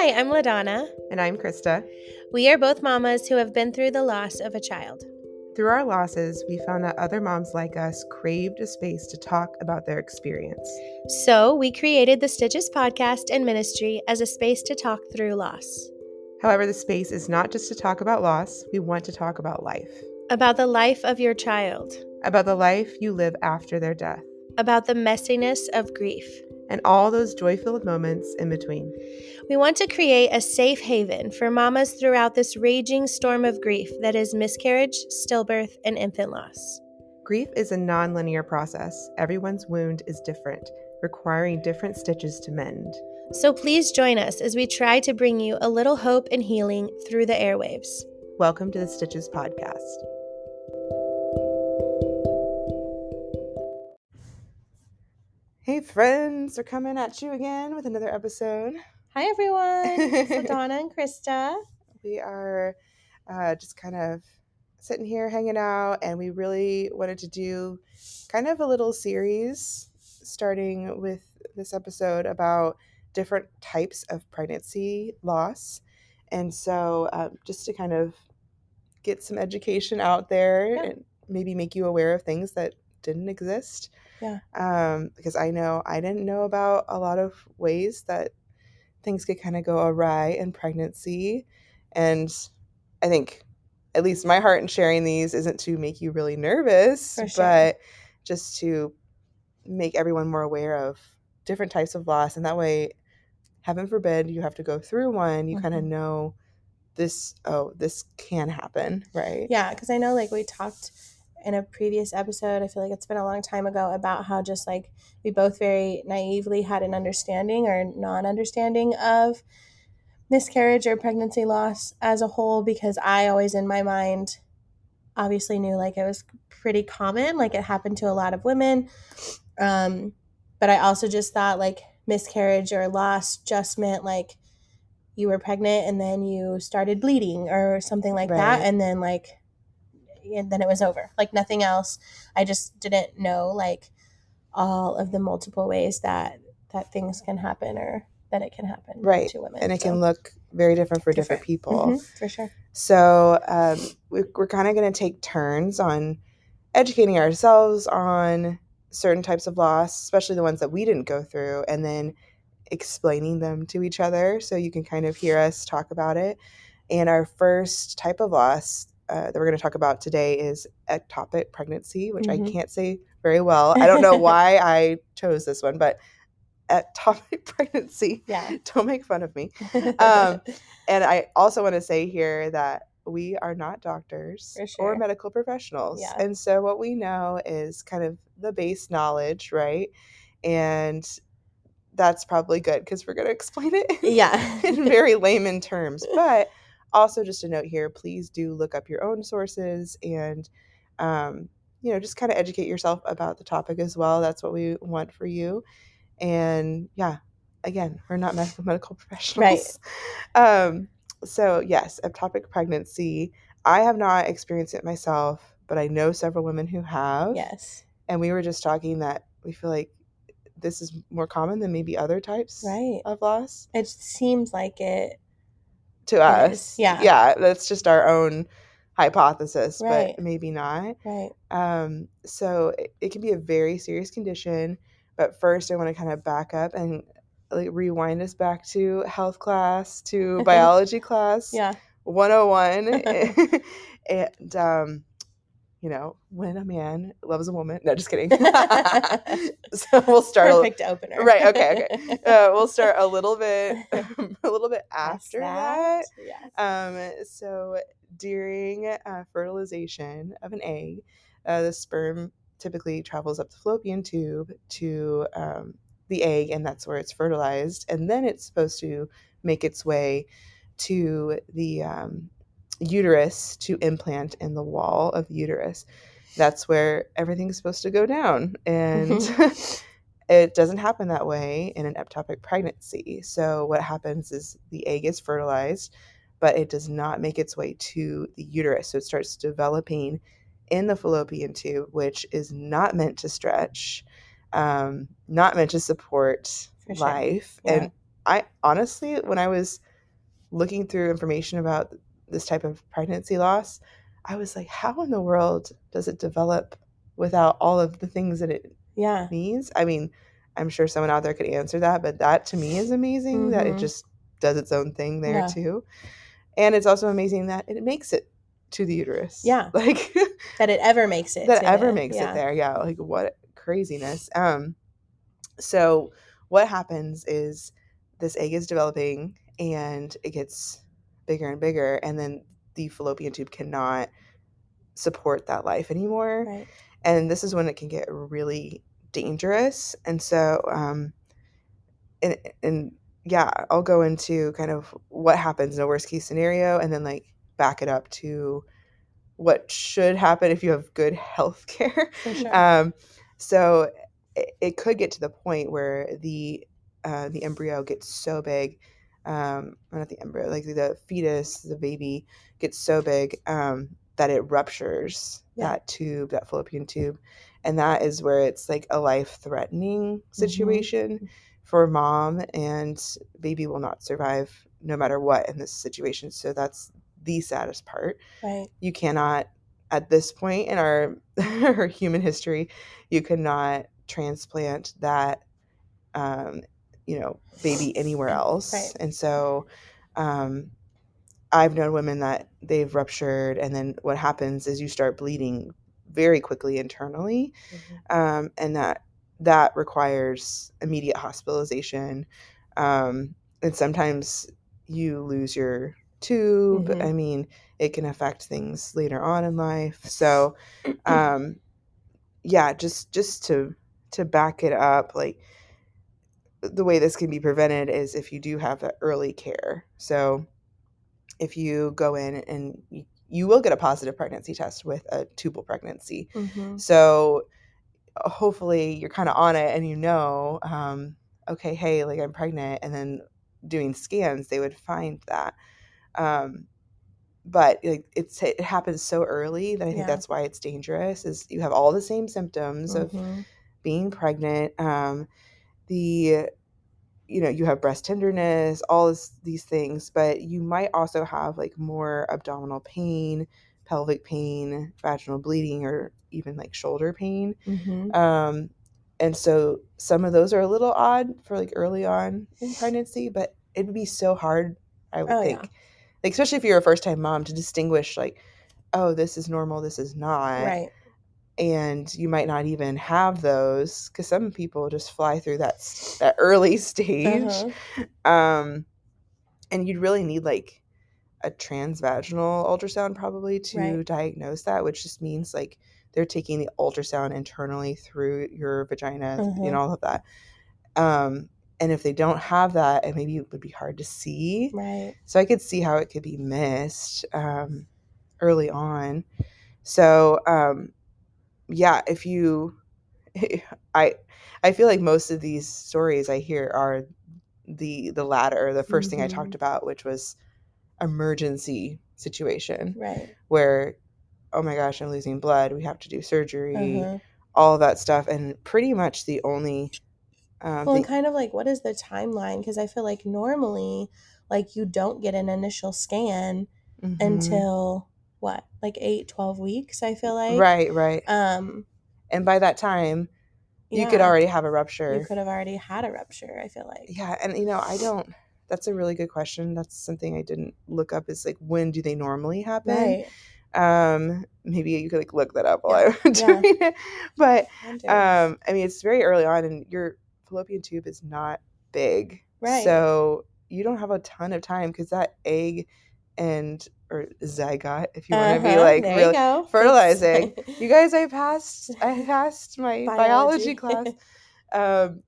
Hi, I'm LaDonna. And I'm Krista. We are both mamas who have been through the loss of a child. Through our losses, we found that other moms like us craved a space to talk about their experience. So we created the Stitches podcast and ministry as a space to talk through loss. However, the space is not just to talk about loss, we want to talk about life. About the life of your child. About the life you live after their death. About the messiness of grief. And all those joy filled moments in between. We want to create a safe haven for mamas throughout this raging storm of grief that is miscarriage, stillbirth, and infant loss. Grief is a non linear process. Everyone's wound is different, requiring different stitches to mend. So please join us as we try to bring you a little hope and healing through the airwaves. Welcome to the Stitches Podcast. Hey, friends, we're coming at you again with another episode. Hi, everyone. It's Donna and Krista. We are uh, just kind of sitting here hanging out, and we really wanted to do kind of a little series starting with this episode about different types of pregnancy loss. And so, um, just to kind of get some education out there Yeah. and maybe make you aware of things that didn't exist. Yeah. Um, because I know I didn't know about a lot of ways that things could kind of go awry in pregnancy. And I think at least my heart in sharing these isn't to make you really nervous, sure. but just to make everyone more aware of different types of loss. And that way, heaven forbid, you have to go through one, you kind of know this, oh, this can happen, right? Yeah, because I know like we talked in a previous episode, I feel like it's been a long time ago, about how just like we both very naively had an understanding or non understanding of miscarriage or pregnancy loss as a whole because I always in my mind obviously knew like it was pretty common, like it happened to a lot of women. Um, but I also just thought like miscarriage or loss just meant like you were pregnant and then you started bleeding or something like that and then like and then it was over like nothing else i just didn't know like all of the multiple ways that that things can happen or that it can happen Right. to women And it can look very different for different, Different. people. mhm, for sure So um, we, we're kind of going to take turns on educating ourselves on certain types of loss, especially the ones that we didn't go through, and then explaining them to each other so you can kind of hear us talk about it. And our first type of loss uh, that we're going to talk about today is ectopic pregnancy, which Mhm. I can't say very well. I don't know why I chose this one, but ectopic pregnancy. yeah Don't make fun of me. Um, and I also want to say here that we are not doctors For or medical professionals. Yeah. And so what we know is kind of the base knowledge, right? And that's probably good because we're going to explain it yeah in very layman terms. But also, just a note here please do look up your own sources and, um, you know, just kind of educate yourself about the topic as well. That's what we want for you. And yeah, again, we're not medical medical professionals. Um, so yes, ectopic pregnancy. I have not experienced it myself, but I know several women who have. yes And we were just talking that we feel like this is more common than maybe other types right of loss it seems like it to us. yeah. Yeah, that's just our own hypothesis, Right. but maybe not. right Um, so it, it can be a very serious condition. But first, I want to kind of back up and like rewind us back to health class, to biology class, yeah 101. and, um, you know, when a man loves a woman. No, just kidding. so we'll start. a- perfect opener Right, okay, okay. Uh, we'll start a little bit, a little bit after that. yes Um, so during uh, fertilization of an egg, uh, the sperm typically travels up the fallopian tube to um, the egg, and that's where it's fertilized. And then it's supposed to make its way to the um, uterus to implant in the wall of the uterus. That's where everything's supposed to go down. And it doesn't happen that way in an ectopic pregnancy. So, what happens is the egg is fertilized, but it does not make its way to the uterus. So, it starts developing in the fallopian tube, which is not meant to stretch, um, not meant to support sure. life. Yeah. And I honestly, when I was looking through information about this type of pregnancy loss, I was like, how in the world does it develop without all of the things that it Yeah. needs? I mean, I'm sure someone out there could answer that, but that to me is amazing that it Mhm. just does its own thing there Yeah. too. And it's also amazing that it makes it to the uterus. Yeah. Like That it ever makes it. that ever the- makes yeah. it there. Yeah, like what craziness. Um so what happens is this egg is developing and it gets bigger and bigger and then the fallopian tube cannot support that life anymore Right. and this is when it can get really dangerous and so um and, and yeah i'll go into kind of what happens in a worst case scenario and then like back it up to what should happen if you have good health care sure. um so it, it could get to the point where the uh, the embryo gets so big um not the embryo like the fetus the baby gets so big um that it ruptures Yeah. that tube that fallopian tube and that is where it's like a life threatening situation for mom and baby will not survive no matter what in this situation so that's the saddest part right. you cannot at this point in our our human history you cannot transplant that um you know baby anywhere else Right. and so um i've known women that they've ruptured and then what happens is you start bleeding very quickly internally Mhm. um, and that that requires immediate hospitalization um, and sometimes you lose your tube Mhm. i mean it can affect things later on in life so um, yeah just just to to back it up like the way this can be prevented is if you do have that early care so if you go in and you, you will get a positive pregnancy test with a tubal pregnancy Mhm. so hopefully you're kind of on it and you know, um, okay, hey, like I'm pregnant, and then doing scans, they would find that. Um, but like it's it happens so early that I think Yeah. that's why it's dangerous. Is you have all the same symptoms of Mhm. being pregnant. Um, the you know you have breast tenderness, all this, these things, but you might also have like more abdominal pain, pelvic pain, vaginal bleeding, or even like shoulder pain. Mhm. Um, and so some of those are a little odd for like early on in pregnancy, but it would be so hard, I would Oh, think, yeah. like especially if you're a first time mom to distinguish like, oh, this is normal, this is not, Right. And you might not even have those because some people just fly through that that early stage, Uh-huh. um, and you'd really need like a transvaginal ultrasound probably to Right. diagnose that, which just means like they're taking the ultrasound internally through your vagina Mhm. and all of that. Um, and if they don't have that, it maybe it would be hard to see. Right. So I could see how it could be missed um, early on. So um, yeah, if you, I, I feel like most of these stories I hear are the the latter, the 1st thing I talked about, which was emergency situation Right. where, oh my gosh, I'm losing blood, we have to do surgery, Uh-huh. all that stuff, and pretty much the only. Um, Well, and kind of like, what is the timeline? Because I feel like normally, like, you don't get an initial scan Mhm. until what, like eight, 12 weeks, I feel like. right, right, Um, and by that time, you could already have a rupture. You could have already had a rupture, I feel like. Yeah, and you know, I don't. That's a really good question. That's something I didn't look up. Is like when do they normally happen? Right. Um, maybe you could like look that up while Yeah, I'm yeah. doing it. But um, I mean, it's very early on, and your fallopian tube is not big, Right. So you don't have a ton of time because that egg and or zygote, if you want to be Uh-huh, like there really you go. fertilizing. You guys, I passed. I passed my biology, Biology. class. Um,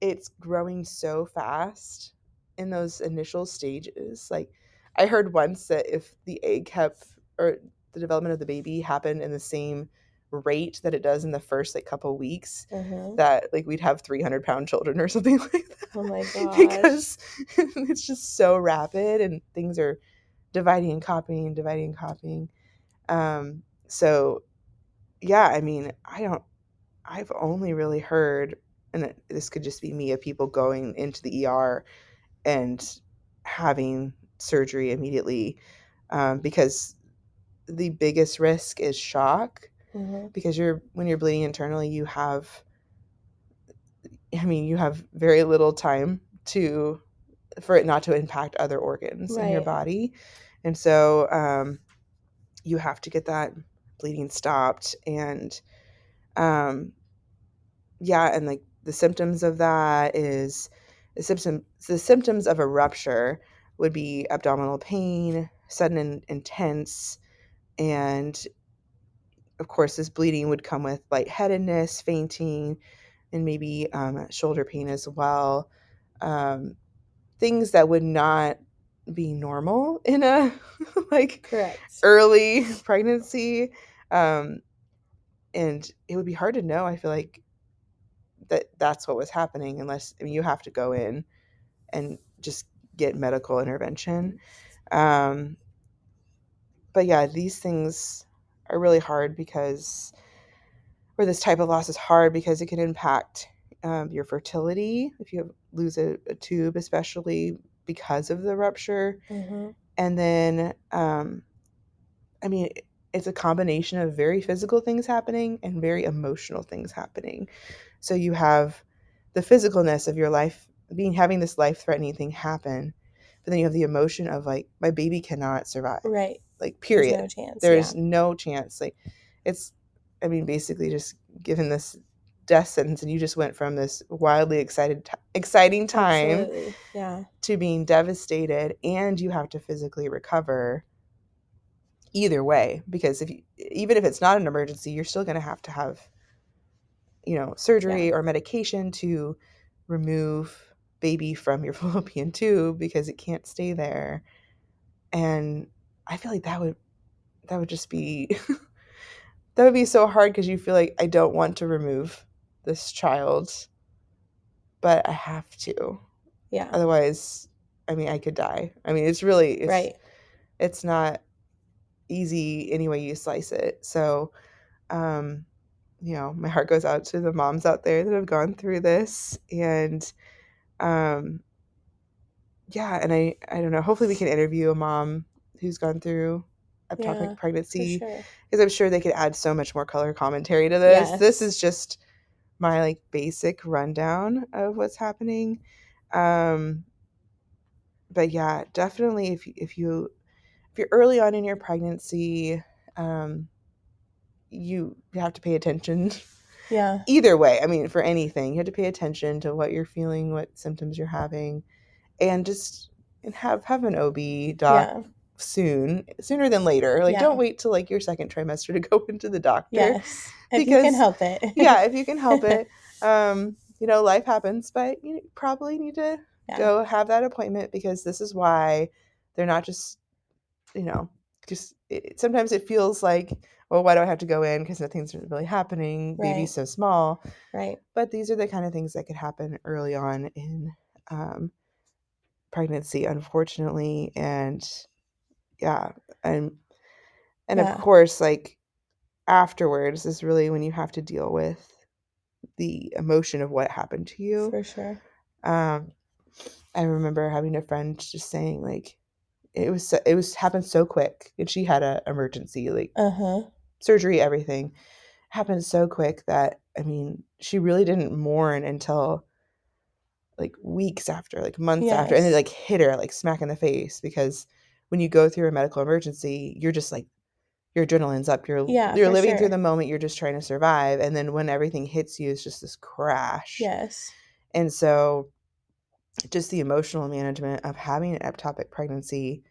it's growing so fast in those initial stages. Like I heard once that if the egg kept or the development of the baby happened in the same rate that it does in the first like couple weeks, Uh-huh. that like we'd have 300 pound children or something like that. Oh my gosh. because it's just so rapid and things are dividing and copying, dividing and copying. Um, so yeah, I mean, I don't, I've only really heard, and it- this could just be me, of people going into the ER and having surgery immediately um, because the biggest risk is shock hmm because you're when you're bleeding internally you have i mean you have very little time to for it not to impact other organs in your body and so um, you have to get that bleeding stopped and um, yeah and like the symptoms of that is the symptom the symptoms of a rupture would be abdominal pain sudden and intense and of course this bleeding would come with lightheadedness fainting and maybe um, shoulder pain as well. Um, things that would not be normal in a like Correct. early pregnancy um and it would be hard to know i feel like that that's what was happening unless I mean, you have to go in and just get medical intervention um but yeah these things are really hard because or this type of loss is hard because it can impact um, your fertility if you have, lose a, a tube especially because of the rupture hmm and then um i mean it's a combination of very physical things happening and very emotional things happening so you have the physicalness of your life being having this life threatening thing happen but then you have the emotion of like my baby cannot survive Right. like period. There's no chance. there's yeah. no chance like it's i mean basically just given this death sentence and you just went from this wildly excited t- exciting time Absolutely. Yeah. to being devastated and you have to physically recover either way because if you, even if it's not an emergency you're still going to have to have you know surgery or medication to remove baby from your fallopian tube because it can't stay there and i feel like that would that would just be that would be so hard because you feel like i don't want to remove this child but i have to Yeah. otherwise i mean i could die i mean it's really it's, right. it's not easy any way you slice it so um you know my heart goes out to the moms out there that have gone through this and um yeah and i i don't know hopefully we can interview a mom who's gone through ectopic Yeah, pregnancy sure. because i'm sure they could add so much more color commentary to this this is just my like basic rundown of what's happening um but yeah definitely if if you if you're early on in your pregnancy um you have to pay attention Yeah. either way i mean for anything you have to pay attention to what you're feeling what symptoms you're having and just and have have an ob doc Yeah. Soon sooner than later like Yeah. don't wait till like your second trimester to go into the doctor Yes. If you can help it. yeah if you can help it um you know life happens but you probably need to Yeah. go have that appointment because this is why they're not just you know just it, sometimes it feels like well why do i have to go in because nothing's really happening Right. baby's so small Right. but these are the kind of things that could happen early on in um, pregnancy unfortunately and yeah and and Yeah. of course like afterwards is really when you have to deal with the emotion of what happened to you For sure. um i remember having a friend just saying like it was it was happened so quick and she had a emergency like Uh huh. surgery everything happened so quick that i mean she really didn't mourn until like weeks after like months after and it like hit her like smack in the face because when you go through a medical emergency you're just like your adrenaline's up you're Yeah, you're living through the moment you're just trying to survive and then when everything hits you it's just this crash Yes. and so just the emotional management of having an ectopic pregnancy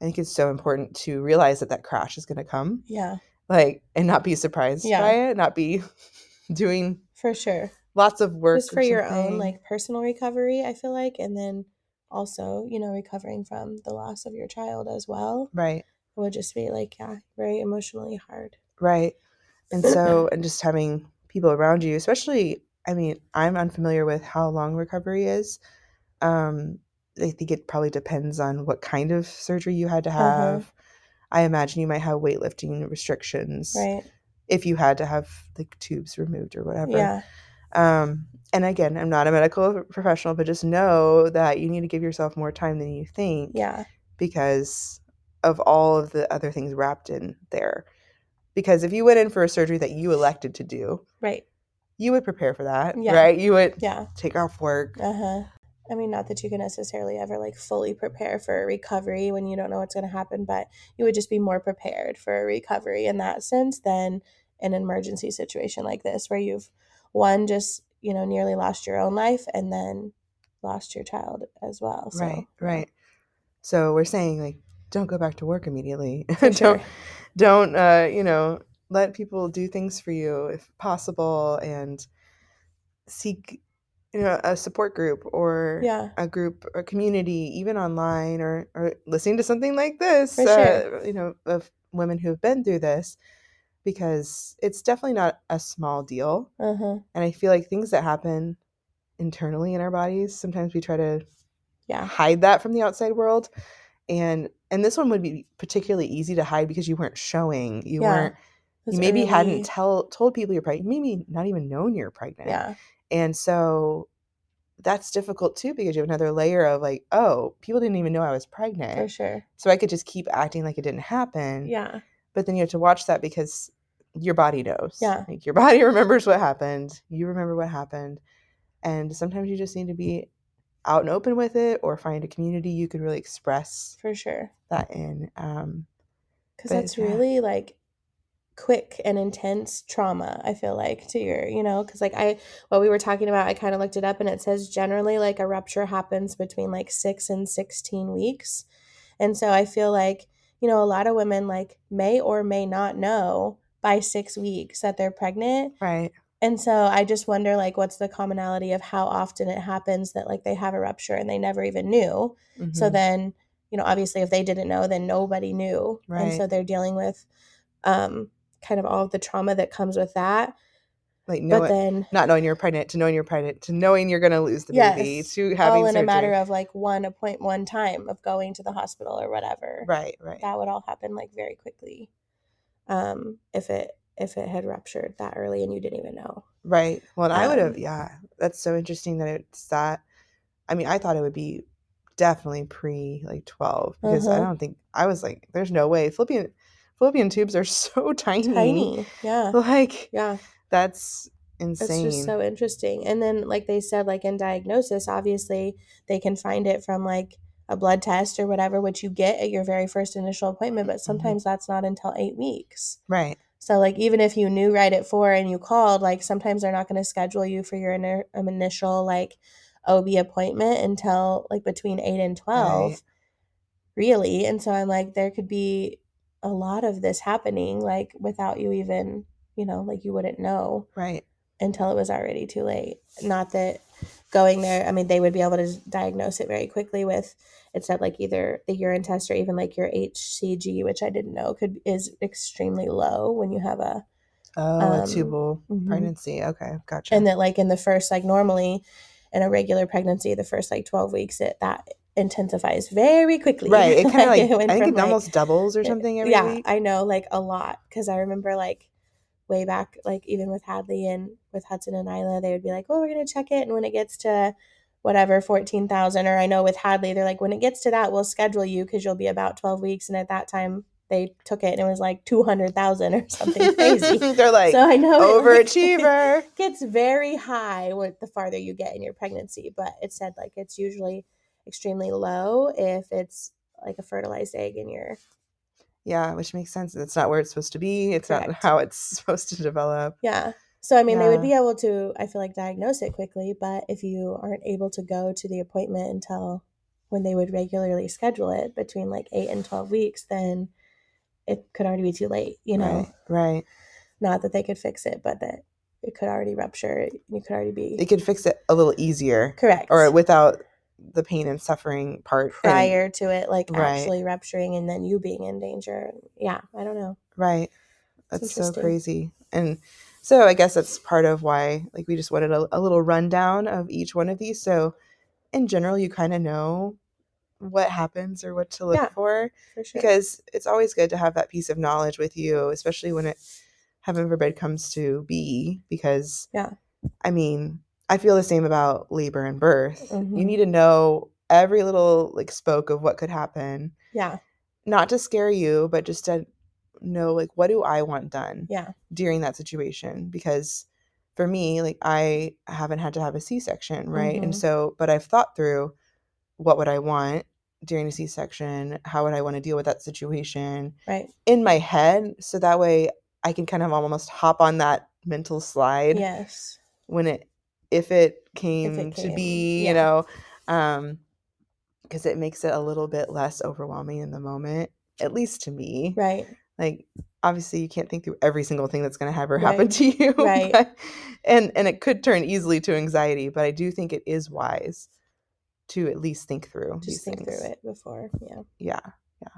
i think it's so important to realize that that crash is going to come Yeah. like and not be surprised Yeah. by it not be doing For sure. lots of work Just for your own like personal recovery, I feel like, and then also, you know, recovering from the loss of your child as well right would just be like, yeah, very emotionally hard. right and so and just having people around you especially i mean i'm unfamiliar with how long recovery is um i think it probably depends on what kind of surgery you had to Uh-huh. have i imagine you might have weightlifting restrictions Right. if you had to have like tubes removed or whatever Yeah. Um and again i'm not a medical professional but just know that you need to give yourself more time than you think Yeah. because of all of the other things wrapped in there. Because if you went in for a surgery that you elected to do, Right. you would prepare for that, Yeah. right? You would Yeah. take off work. Uh huh. I mean, not that you can necessarily ever like fully prepare for a recovery when you don't know what's going to happen, but you would just be more prepared for a recovery in that sense than an emergency situation like this, where you've one just you know nearly lost your own life and then lost your child as well. So, right, right. So we're saying like don't go back to work immediately. Don't sure. don't uh, you know, let people do things for you if possible and seek you know a support group or Yeah. a group or community even online or or listening to something like this uh, you know of women who have been through this because it's definitely not a small deal Uh huh. and i feel like things that happen internally in our bodies sometimes we try to Yeah. hide that from the outside world and and this one would be particularly easy to hide because you weren't showing you Yeah. weren't you maybe early. hadn't tell told people you're pregnant maybe not even known you're pregnant Yeah. and so that's difficult too because you have another layer of like oh people didn't even know i was pregnant. For sure. so i could just keep acting like it didn't happen Yeah. but then you have to watch that because your body knows Yeah. like your body remembers what happened you remember what happened and sometimes you just need to be out and open with it or find a community you can really express For sure. that in um because that's yeah. really like quick and intense trauma i feel like to your you know because like i what we were talking about i kind of looked it up and it says generally like a rupture happens between like six and 16 weeks and so i feel like you know a lot of women like may or may not know by six weeks that they're pregnant right and so i just wonder like what's the commonality of how often it happens that like they have a rupture and they never even knew so Mhm. then, you know, obviously if they didn't know, then nobody knew. Right. And so they're dealing with um kind of all of the trauma that comes with that. like but know then not knowing you're pregnant to knowing you're pregnant to knowing you're going to lose the baby to having all in surgery. a matter of like one appoint one time of going to the hospital or whatever. right right That would all happen like very quickly. Um if it if it had ruptured that early and you didn't even know. Right. Well, and I would have, Um, yeah. That's so interesting that it's that. I mean, I thought it would be definitely pre like 12 because I Uh-huh. don't think I was like, there's no way. Fallopian fallopian tubes are so tiny. Tiny. Yeah. Like Yeah. that's It's insane. just so interesting. And then, like they said, like in diagnosis, obviously they can find it from like a blood test or whatever, which you get at your very first initial appointment. But sometimes that's not until eight weeks. right. So, like, even if you knew right at four and you called, like, sometimes they're not going to schedule you for your inner, um, initial like OB appointment until like between eight and 12, Right. really. And so I'm like, there could be a lot of this happening, like, without you even, you know, like you wouldn't know Right. until it was already too late. Not that going there, I mean, they would be able to diagnose it very quickly with it said like either the urine test or even like your HCG, which I didn't know could is extremely low when you have a Oh, Um, a tubal mhm. pregnancy. Okay. Gotcha. and that like in the first like normally in a regular pregnancy, the first like twelve weeks it that intensifies very quickly. right. It kind of like, went I think it like, almost doubles or something every yeah, week. I know, like a lot because I remember like way back, like even with Hadley and with Hudson and Isla, they would be like, "Oh, we're gonna check it," and when it gets to whatever fourteen thousand, or I know with Hadley, they're like, "When it gets to that, we'll schedule you because you'll be about twelve weeks," and at that time they took it and it was like two hundred thousand or something crazy. They're like so I know overachiever it, gets very high with the farther you get in your pregnancy, but it said like it's usually extremely low if it's like a fertilized egg in your yeah, which makes sense. It's not where it's supposed to be. It's not how it's supposed to develop. Yeah. So I mean, they would be able to, I feel like, diagnose it quickly. But if you aren't able to go to the appointment until when they would regularly schedule it between like eight and twelve weeks, then it could already be too late. You know, Right. Right. not that they could fix it, but that it could already rupture. You could already be They could fix it a little easier. correct or without the pain and suffering part and- prior to it like Right. actually rupturing and then you being in danger. Yeah, I don't know. right that's so crazy and so i guess that's part of why like we just wanted a, a little rundown of each one of these so in general you kind of know what happens or what to look Yeah. for For sure. because it's always good to have that piece of knowledge with you especially when it heaven forbid comes to be because Yeah. i mean i feel the same about labor and birth you Mhm. need to know every little like spoke of what could happen. Yeah. Not to scare you, but just to know like what do I want done Yeah. during that situation because for me like I haven't had to have a C-section, right? And Mhm. so but I've thought through what would I want during a C-section? How would I want to deal with that situation Right. in my head so that way I can kind of almost hop on that mental slide Yes. when it if it came, to came, be, yeah. you know, um because it makes it a little bit less overwhelming in the moment, at least to me. Right. Like obviously you can't think through every single thing that's going to ever happen Right. to you. Right. but- and and it could turn easily to anxiety, but I do think it is wise to at least think through Just think things. through it before. Yeah. Yeah. Yeah.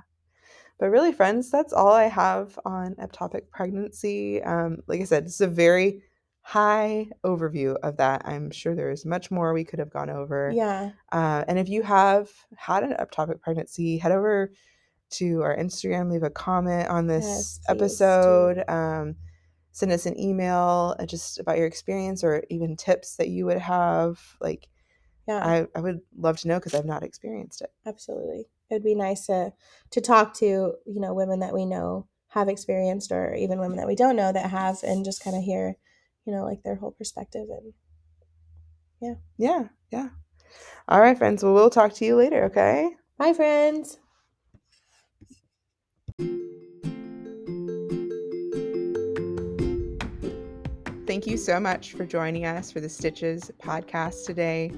But really, friends, that's all I have on ectopic pregnancy. Um, like I said, it's a very high overview of that. I'm sure there's much more we could have gone over. Yeah. Uh, and if you have had an ectopic pregnancy, head over to our Instagram, leave a comment on this Yes, episode. Um, send us an email uh, just about your experience or even tips that you would have. Like, Yeah. I, I would love to know because I've not experienced it. absolutely it would be nice to to talk to you know women that we know have experienced or even women that we don't know that have and just kind of hear you know like their whole perspective and Yeah, yeah. Yeah. All right, friends. Well, we'll talk to you later, okay? bye friends Thank you so much for joining us for the Stitches podcast today.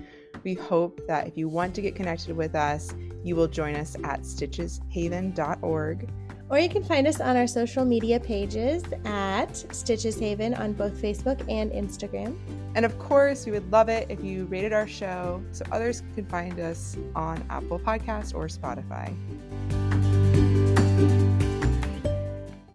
We hope that if you want to get connected with us, you will join us at stitcheshaven.org. or you can find us on our social media pages at stitches haven on both facebook and instagram And of course, we would love it if you rated our show so others can find us on Apple Podcast or Spotify.